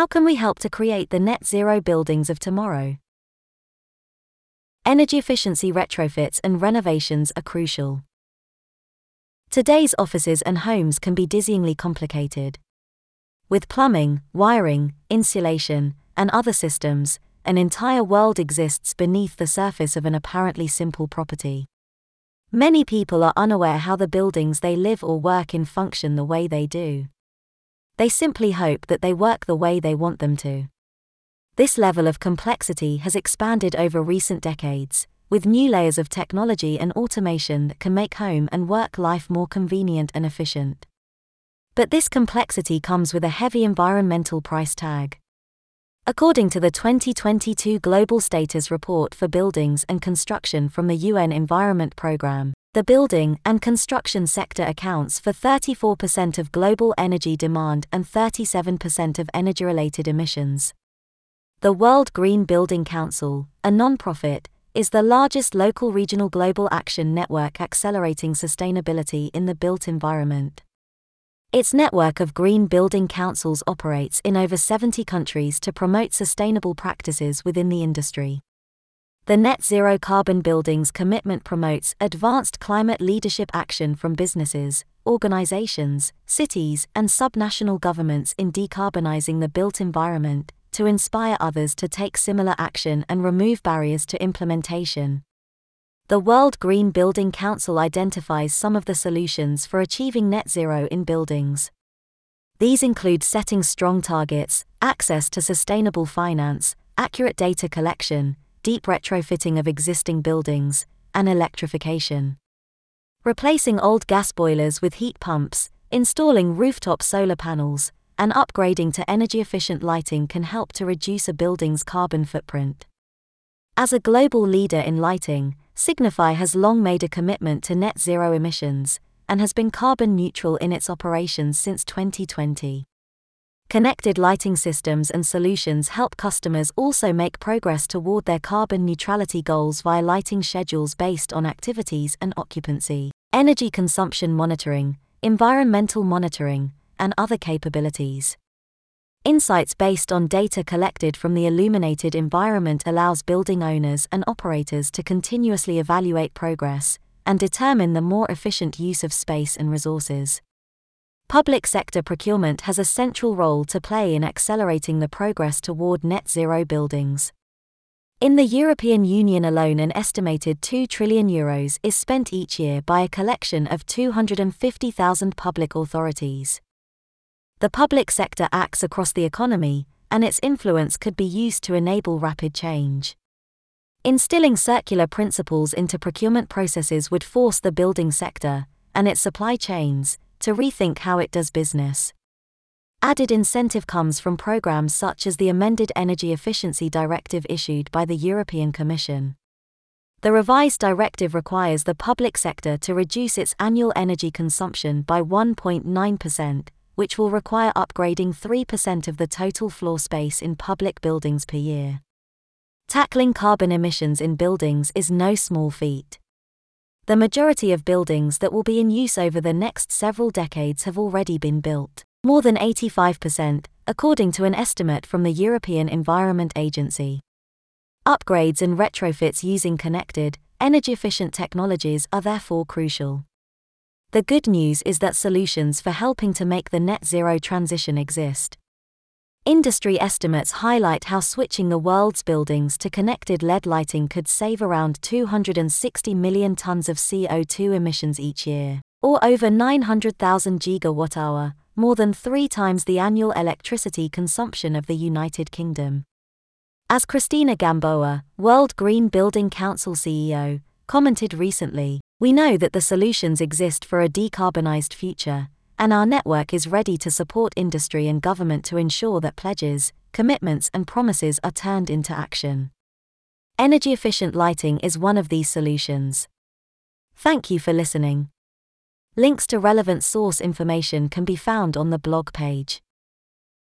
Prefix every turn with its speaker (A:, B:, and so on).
A: How can we help to create the net zero buildings of tomorrow? Energy efficiency retrofits and renovations are crucial. Today's offices and homes can be dizzyingly complicated. With plumbing, wiring, insulation, and other systems, an entire world exists beneath the surface of an apparently simple property. Many people are unaware how the buildings they live or work in function the way they do. They simply hope that they work the way they want them to. This level of complexity has expanded over recent decades, with new layers of technology and automation that can make home and work life more convenient and efficient. But this complexity comes with a heavy environmental price tag. According to the 2022 Global Status Report for Buildings and Construction from the UN Environment Programme, the building and construction sector accounts for 34% of global energy demand and 37% of energy related emissions. The World Green Building Council, a non-profit, is the largest local regional global action network accelerating sustainability in the built environment. Its network of green building councils operates in over 70 countries to promote sustainable practices within the industry. The Net Zero Carbon Buildings commitment promotes advanced climate leadership action from businesses, organizations, cities, and subnational governments in decarbonizing the built environment to inspire others to take similar action and remove barriers to implementation. The World Green Building Council identifies some of the solutions for achieving net zero in buildings. These include setting strong targets, access to sustainable finance, accurate data collection, deep retrofitting of existing buildings, and electrification. Replacing old gas boilers with heat pumps, installing rooftop solar panels, and upgrading to energy efficient lighting can help to reduce a building's carbon footprint. As a global leader in lighting, Signify has long made a commitment to net zero emissions and has been carbon neutral in its operations since 2020. Connected lighting systems and solutions help customers also make progress toward their carbon neutrality goals via lighting schedules based on activities and occupancy, energy consumption monitoring, environmental monitoring, and other capabilities. Insights based on data collected from the illuminated environment allows building owners and operators to continuously evaluate progress and determine the more efficient use of space and resources. Public sector procurement has a central role to play in accelerating the progress toward net zero buildings. In the European Union alone, an estimated 2 trillion euros is spent each year by a collection of 250,000 public authorities. The public sector acts across the economy, and its influence could be used to enable rapid change. Instilling circular principles into procurement processes would force the building sector, and its supply chains, to rethink how it does business. Added incentive comes from programs such as the amended Energy Efficiency Directive issued by the European Commission. The revised directive requires the public sector to reduce its annual energy consumption by 1.9%, which will require upgrading 3% of the total floor space in public buildings per year. Tackling carbon emissions in buildings is no small feat. The majority of buildings that will be in use over the next several decades have already been built. More than 85%, according to an estimate from the European Environment Agency. Upgrades and retrofits using connected, energy efficient technologies are therefore crucial. The good news is that solutions for helping to make the net zero transition exist. Industry estimates highlight how switching the world's buildings to connected LED lighting could save around 260 million tons of CO2 emissions each year, or over 900,000 gigawatt hour, more than three times the annual electricity consumption of the United Kingdom. As Cristina Gamboa, World Green Building Council CEO, commented recently, we know that the solutions exist for a decarbonized future, and our network is ready to support industry and government to ensure that pledges, commitments, and promises are turned into action. Energy efficient lighting is one of these solutions. Thank you for listening. Links to relevant source information can be found on the blog page.